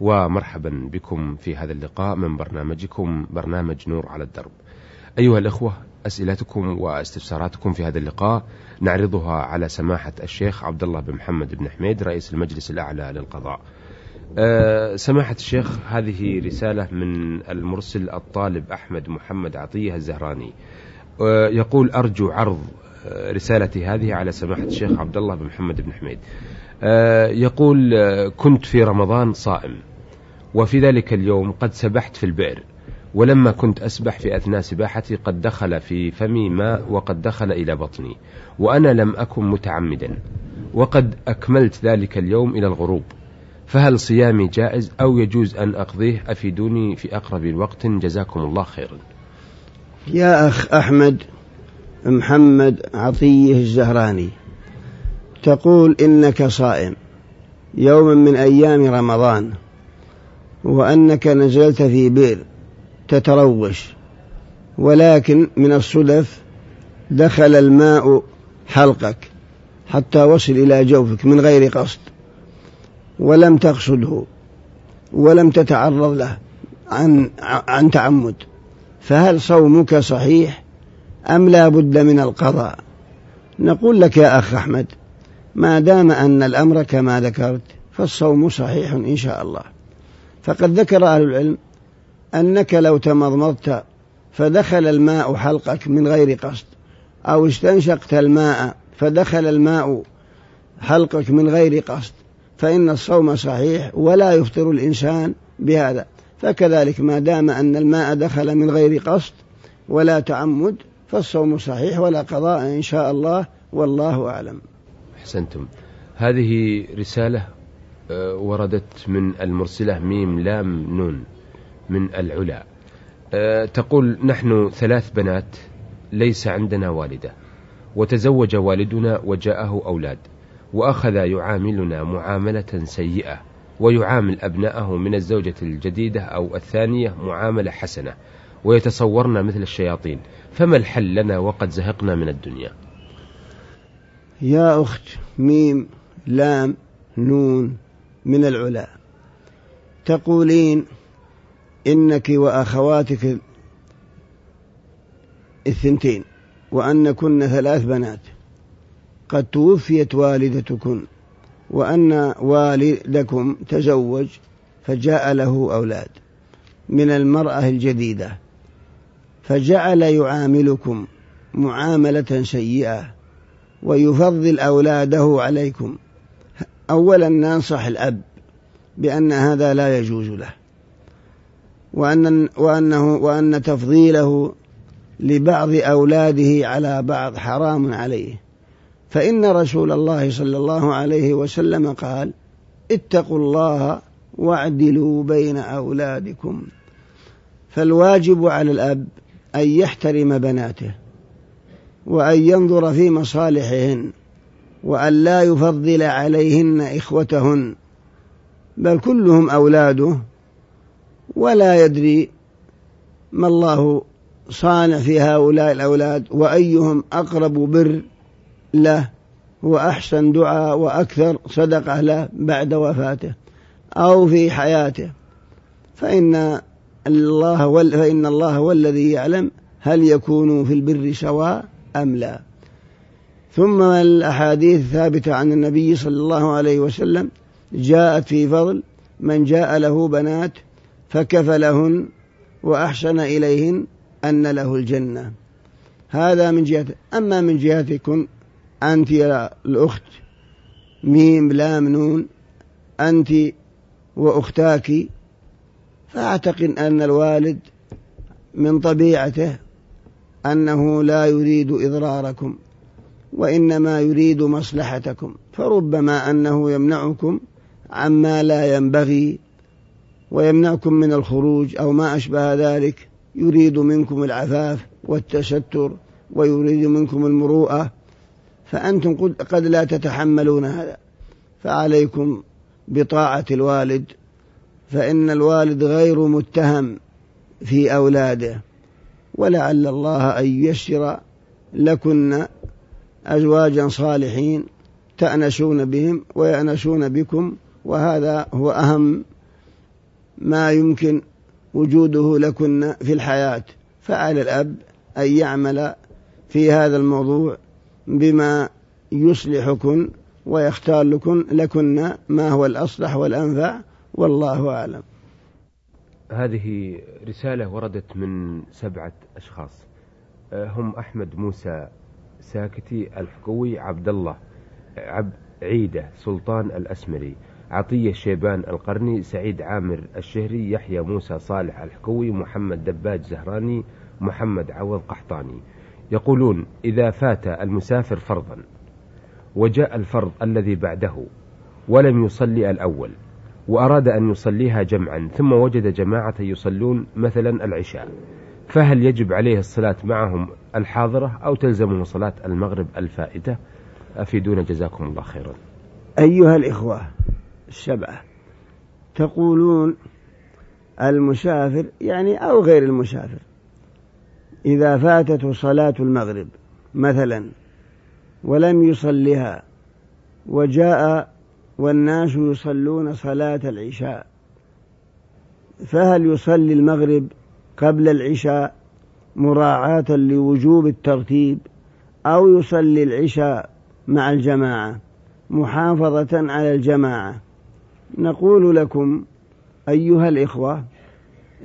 ومرحبا بكم في هذا اللقاء من برنامجكم برنامج نور على الدرب. أيها الأخوة أسئلتكم واستفساراتكم في هذا اللقاء نعرضها على سماحة الشيخ عبد الله بن محمد بن حميد رئيس المجلس الأعلى للقضاء. أه سماحة الشيخ هذه رسالة من المرسل الطالب أحمد محمد عطية الزهراني. أه يقول أرجو عرض رسالتي هذه على سماحة الشيخ عبد الله بن محمد بن حميد. يقول كنت في رمضان صائم وفي ذلك اليوم قد سبحت في البئر ولما كنت أسبح في أثناء سباحتي قد دخل في فمي ماء وقد دخل إلى بطني وأنا لم أكن متعمدا وقد أكملت ذلك اليوم إلى الغروب فهل صيامي جائز أو يجوز أن أقضيه؟ أفيدوني في أقرب وقت جزاكم الله خيرا. يا أخ أحمد محمد عطية الزهراني. تقول إنك صائم يوما من أيام رمضان وأنك نزلت في بئر تتروش ولكن من الصدف دخل الماء حلقك حتى وصل إلى جوفك من غير قصد ولم تقصده ولم تتعرض له عن عن تعمد فهل صومك صحيح أم لا بد من القضاء؟ نقول لك يا أخ أحمد ما دام أن الأمر كما ذكرت فالصوم صحيح إن شاء الله. فقد ذكر أهل العلم أنك لو تمضمضت فدخل الماء حلقك من غير قصد أو استنشقت الماء فدخل الماء حلقك من غير قصد فإن الصوم صحيح ولا يفطر الإنسان بهذا. فكذلك ما دام أن الماء دخل من غير قصد ولا تعمد فالصوم صحيح ولا قضاء إن شاء الله والله أعلم. أحسنتم. هذه رسالة وردت من المرسلة ميم لام نون من العلا. تقول نحن ثلاث بنات ليس عندنا والدة. وتزوج والدنا وجاءه أولاد. وأخذ يعاملنا معاملة سيئة. ويعامل أبناءه من الزوجة الجديدة أو الثانية معاملة حسنة. ويتصورنا مثل الشياطين. فما الحل لنا وقد زهقنا من الدنيا؟ يا أخت ميم لام نون من العلا. تقولين إنك وأخواتك الثنتين وأن كن ثلاث بنات. قد توفيت والدتكن وأن والدكم تزوج فجاء له أولاد من المرأة الجديدة. فجعل يعاملكم معاملة سيئة. ويفضل أولاده عليكم. أولا ننصح الأب بأن هذا لا يجوز له وأن وأنه وأن تفضيله لبعض أولاده على بعض حرام عليه. فإن رسول الله صلى الله عليه وسلم قال اتقوا الله واعدلوا بين أولادكم. فالواجب على الأب أن يحترم بناته. وأن ينظر في مصالحهن وأن لا يفضل عليهن إخوتهن بل كلهم أولاده ولا يدري ما الله صانع في هؤلاء الأولاد وأيهم أقرب بر له وأحسن دعاء وأكثر صدقة له بعد وفاته أو في حياته. فإن الله فإن الله هو الذي يعلم هل يكون في البر سواء أم لا. ثم الأحاديث الثابتة عن النبي صلى الله عليه وسلم جاءت في فضل من جاء له بنات فكفلهن وأحسن إليهن أن له الجنة. هذا من جهة أما من جهتكم أنت يا الأخت ميم لام نون أنت وأختاك فأعتقد أن الوالد من طبيعته أنه لا يريد إضراركم وإنما يريد مصلحتكم فربما أنه يمنعكم عما لا ينبغي ويمنعكم من الخروج أو ما أشبه ذلك. يريد منكم العفاف والتستر ويريد منكم المروءة فأنتم قد لا تتحملون هذا. فعليكم بطاعة الوالد فإن الوالد غير متهم في أولاده. ولعل الله أن ييسر لكن أزواجا صالحين تأنسون بهم ويأنسون بكم وهذا هو أهم ما يمكن وجوده لكن في الحياة. فعلى الأب أن يعمل في هذا الموضوع بما يصلحكن ويختار لكن لكن ما هو الأصلح والأنفع والله أعلم. هذه رسالة وردت من سبعة أشخاص. آه، هم أحمد موسى ساكتي الحكوي عبد الله عب عيدة سلطان الأسمري عطية شيبان القرني سعيد عامر الشهري يحيى موسى صالح الحكوي محمد دباج زهراني محمد عوض قحطاني. يقولون إذا فات المسافر فرضا وجاء الفرض الذي بعده ولم يصلي الأول. وأراد أن يصليها جمعا ثم وجد جماعة يصلون مثلا العشاء. فهل يجب عليه الصلاة معهم الحاضرة أو تلزمه صلاة المغرب الفائتة؟ أفيدونا جزاكم الله خيرا. أيها الإخوة السبعة تقولون المسافر يعني أو غير المسافر. إذا فاتته صلاة المغرب مثلا ولم يصلها وجاء والناس يصلون صلاة العشاء. فهل يصلي المغرب قبل العشاء مراعاة لوجوب الترتيب أو يصلي العشاء مع الجماعة محافظة على الجماعة؟ نقول لكم أيها الإخوة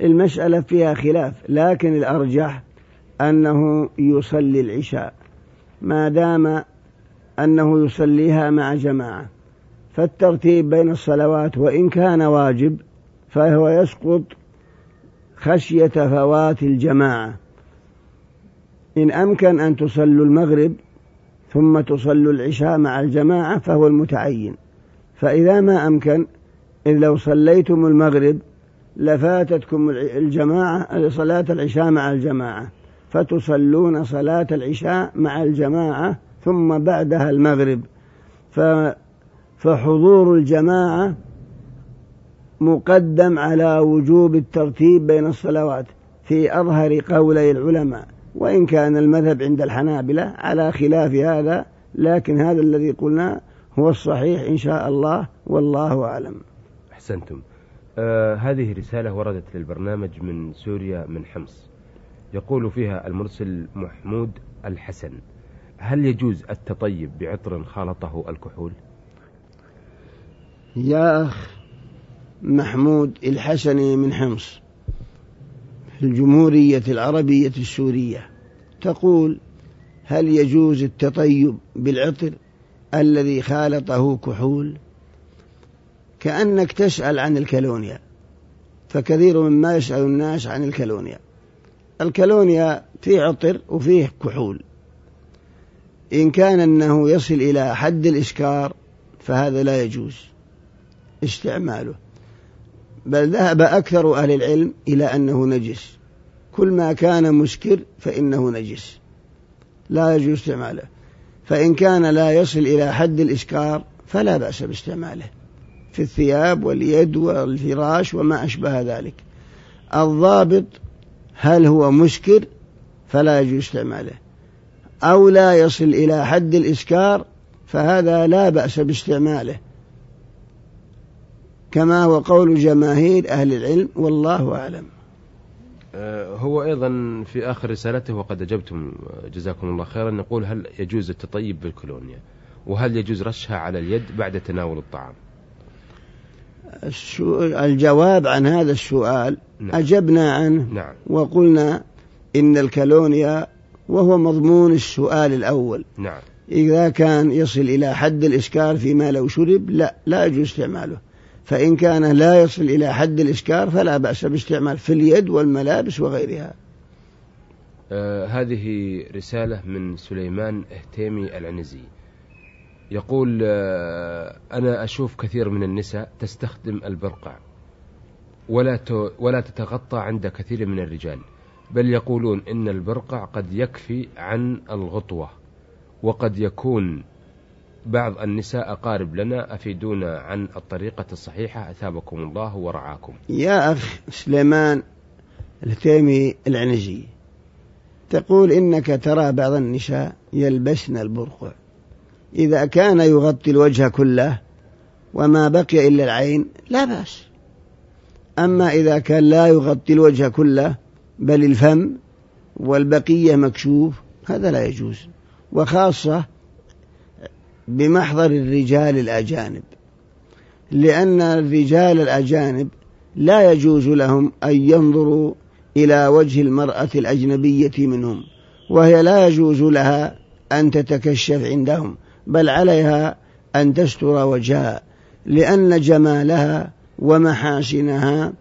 المسألة فيها خلاف لكن الأرجح أنه يصلي العشاء ما دام أنه يصليها مع جماعة. فالترتيب بين الصلوات وإن كان واجب فهو يسقط خشية فوات الجماعة. إن أمكن أن تصلوا المغرب ثم تصلوا العشاء مع الجماعة فهو المتعين. فإذا ما أمكن إذ لو صليتم المغرب لفاتتكم الجماعة صلاة العشاء مع الجماعة. فتصلون صلاة العشاء مع الجماعة ثم بعدها المغرب. فحضور الجماعة مقدم على وجوب الترتيب بين الصلوات في أظهر قولي العلماء وإن كان المذهب عند الحنابلة على خلاف هذا لكن هذا الذي قلنا هو الصحيح إن شاء الله والله أعلم. أحسنتم. آه هذه رسالة وردت للبرنامج من سوريا من حمص. يقول فيها المرسل محمود الحسن هل يجوز التطيب بعطر خالطه الكحول؟ يا أخ محمود الحسني من حمص في الجمهورية العربية السورية تقول هل يجوز التطيب بالعطر الذي خالطه كحول؟ كأنك تسأل عن الكالونيا فكثير مما يسأل الناس عن الكالونيا. الكالونيا فيه عطر وفيه كحول. إن كان أنه يصل إلى حد الإسكار فهذا لا يجوز. استعماله. بل ذهب أكثر أهل العلم إلى أنه نجس. كل ما كان مسكر فإنه نجس. لا يجوز استعماله. فإن كان لا يصل إلى حد الإسكار فلا بأس باستعماله. في الثياب واليد والفراش وما أشبه ذلك. الضابط هل هو مسكر فلا يجوز استعماله. أو لا يصل إلى حد الإسكار فهذا لا بأس باستعماله. كما هو قول جماهير أهل العلم والله أعلم آه، هو أيضا في آخر رسالته وقد أجبتم جزاكم الله خيرا يقول هل يجوز التطيب بالكولونيا وهل يجوز رشها على اليد بعد تناول الطعام الجواب عن هذا السؤال نعم. أجبنا عنه نعم. وقلنا إن الكالونيا وهو مضمون السؤال الأول نعم. إذا كان يصل إلى حد الإسكار فيما لو شرب لا لا يجوز استعماله فإن كان لا يصل إلى حد الإسكار فلا بأس باستعمال في اليد والملابس وغيرها. آه هذه رسالة من سليمان اهتيمي العنزي. يقول آه أنا أشوف كثير من النساء تستخدم البرقع ولا ولا تتغطى عند كثير من الرجال بل يقولون إن البرقع قد يكفي عن الغطوة وقد يكون بعض النساء أقارب لنا أفيدونا عن الطريقة الصحيحة. أثابكم الله ورعاكم. يا أخ سليمان التيمي العنزي تقول إنك ترى بعض النساء يلبسن البرقع. إذا كان يغطي الوجه كله وما بقي إلا العين لا بأس. أما إذا كان لا يغطي الوجه كله بل الفم والبقية مكشوف هذا لا يجوز. وخاصة بمحضر الرجال الأجانب لأن الرجال الأجانب لا يجوز لهم أن ينظروا إلى وجه المرأة الأجنبية منهم وهي لا يجوز لها أن تتكشف عندهم بل عليها أن تستر وجهها لأن جمالها ومحاسنها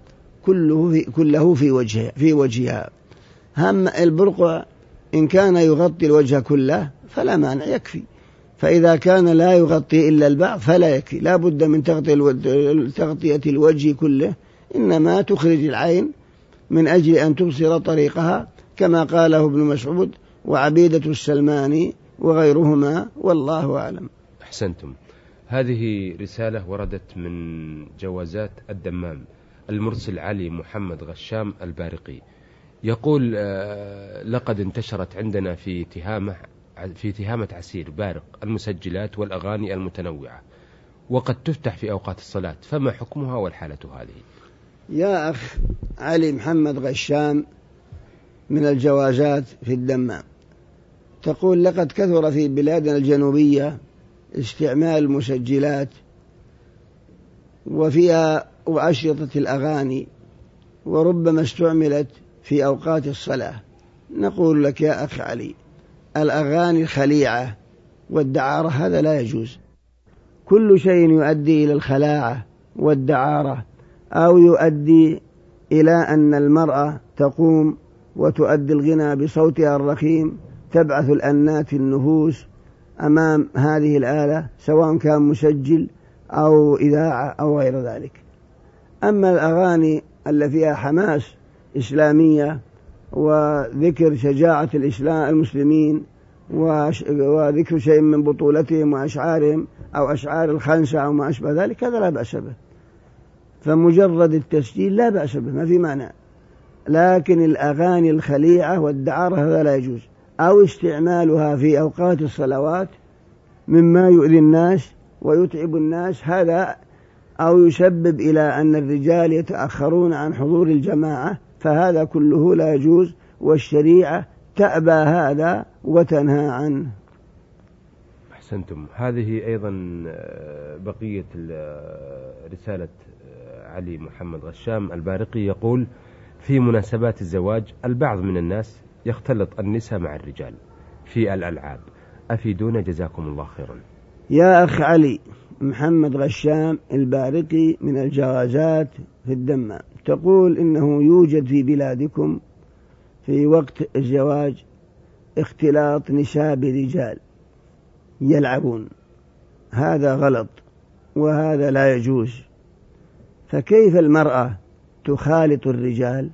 كله في كله في وجهها في وجهها. هم البرقع إن كان يغطي الوجه كله فلا مانع يكفي. فإذا كان لا يغطي إلا البعض فلا يكفي. لا بد من تغطية الوجه كله. إنما تخرج العين من أجل أن تبصر طريقها كما قاله ابن مسعود وعبيدة السلماني وغيرهما والله أعلم. أحسنتم. هذه رسالة وردت من جوازات الدمام المرسل علي محمد غشام البارقي. يقول آه، لقد انتشرت عندنا في تهامة في تهامة عسير بارق المسجلات والأغاني المتنوعة وقد تفتح في أوقات الصلاة فما حكمها والحالة هذه؟ يا أخ علي محمد غشام من الجوازات في الدمام تقول لقد كثر في بلادنا الجنوبية استعمال المسجلات وفيها وأشرطة الأغاني وربما استعملت في أوقات الصلاة. نقول لك يا أخ علي الأغاني الخليعة والدعارة هذا لا يجوز. كل شيء يؤدي إلى الخلاعة والدعارة أو يؤدي إلى أن المرأة تقوم وتؤدي الغنى بصوتها الرخيم تبعث الأنات النفوس أمام هذه الآلة سواء كان مسجل أو إذاعة أو غير ذلك. أما الأغاني التي فيها حماس إسلامية وذكر شجاعة الإسلام المسلمين وذكر شيء من بطولتهم وأشعارهم أو أشعار الخنسة أو ما أشبه ذلك هذا لا بأس به. فمجرد التسجيل لا بأس به ما في معنى لكن الأغاني الخليعة والدعارة هذا لا يجوز. أو استعمالها في أوقات الصلوات مما يؤذي الناس ويتعب الناس هذا أو يسبب إلى أن الرجال يتأخرون عن حضور الجماعة فهذا كله لا يجوز والشريعة تأبى هذا وتنهى عنه. أحسنتم. هذه أيضا آه، بقية رسالة آه، علي محمد غشام البارقي يقول في مناسبات الزواج البعض من الناس يختلط النساء مع الرجال في الألعاب. أفيدونا؟ جزاكم الله خيرا. يا أخ علي محمد غشام البارقي من الجوازات في الدمام تقول إنه يوجد في بلادكم في وقت الزواج اختلاط نساء برجال يلعبون. هذا غلط وهذا لا يجوز. فكيف المرأة تخالط الرجال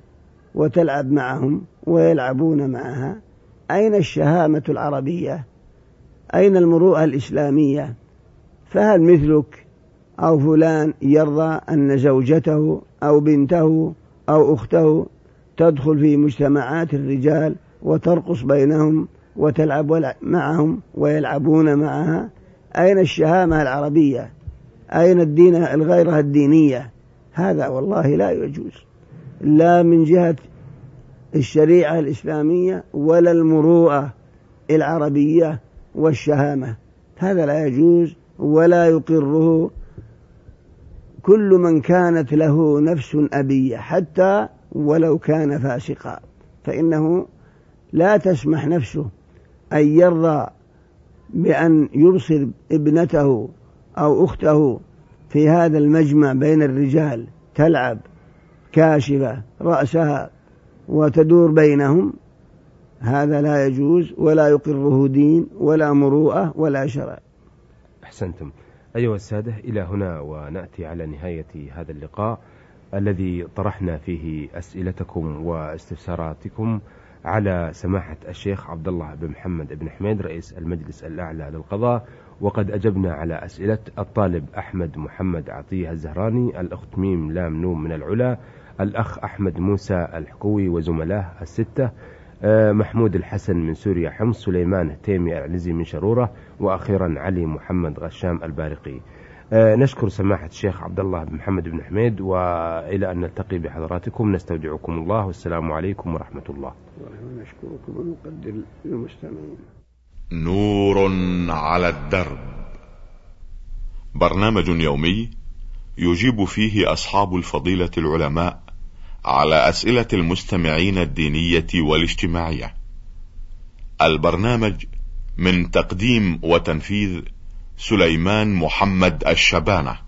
وتلعب معهم ويلعبون معها؟ أين الشهامة العربية؟ أين المروءة الإسلامية؟ فهل مثلك أو فلان يرضى أن زوجته أو بنته أو أخته تدخل في مجتمعات الرجال وترقص بينهم وتلعب معهم ويلعبون معها؟ أين الشهامة العربية؟ أين الدين الغيرة الدينية؟ هذا والله لا يجوز. لا من جهة الشريعة الإسلامية ولا المروءة العربية والشهامة. هذا لا يجوز ولا يقره كل من كانت له نفس أبية حتى ولو كان فاسقا. فإنه لا تسمح نفسه أن يرضى بأن يبصر ابنته أو أخته في هذا المجمع بين الرجال تلعب كاشفة رأسها وتدور بينهم. هذا لا يجوز ولا يقره دين ولا مروءة ولا شرع. أحسنتم. أيها السادة إلى هنا ونأتي على نهاية هذا اللقاء الذي طرحنا فيه أسئلتكم واستفساراتكم على سماحة الشيخ عبد الله بن محمد بن حميد رئيس المجلس الأعلى للقضاء. وقد أجبنا على أسئلة الطالب أحمد محمد عطية الزهراني الأخت ميم لام نوم من العلا الأخ أحمد موسى الحكوي وزملاه الستة محمود الحسن من سوريا حمص سليمان هتيمي العنزي من شرورة وأخيرا علي محمد غشام البارقي. آه، نشكر سماحة الشيخ عبد الله بن محمد بن حميد وإلى أن نلتقي بحضراتكم نستودعكم الله والسلام عليكم ورحمة الله. ونشكركم ونقدر المستمعين نور على الدرب. برنامج يومي يجيب فيه أصحاب الفضيلة العلماء على أسئلة المستمعين الدينية والاجتماعية. البرنامج من تقديم وتنفيذ سليمان محمد الشبانة.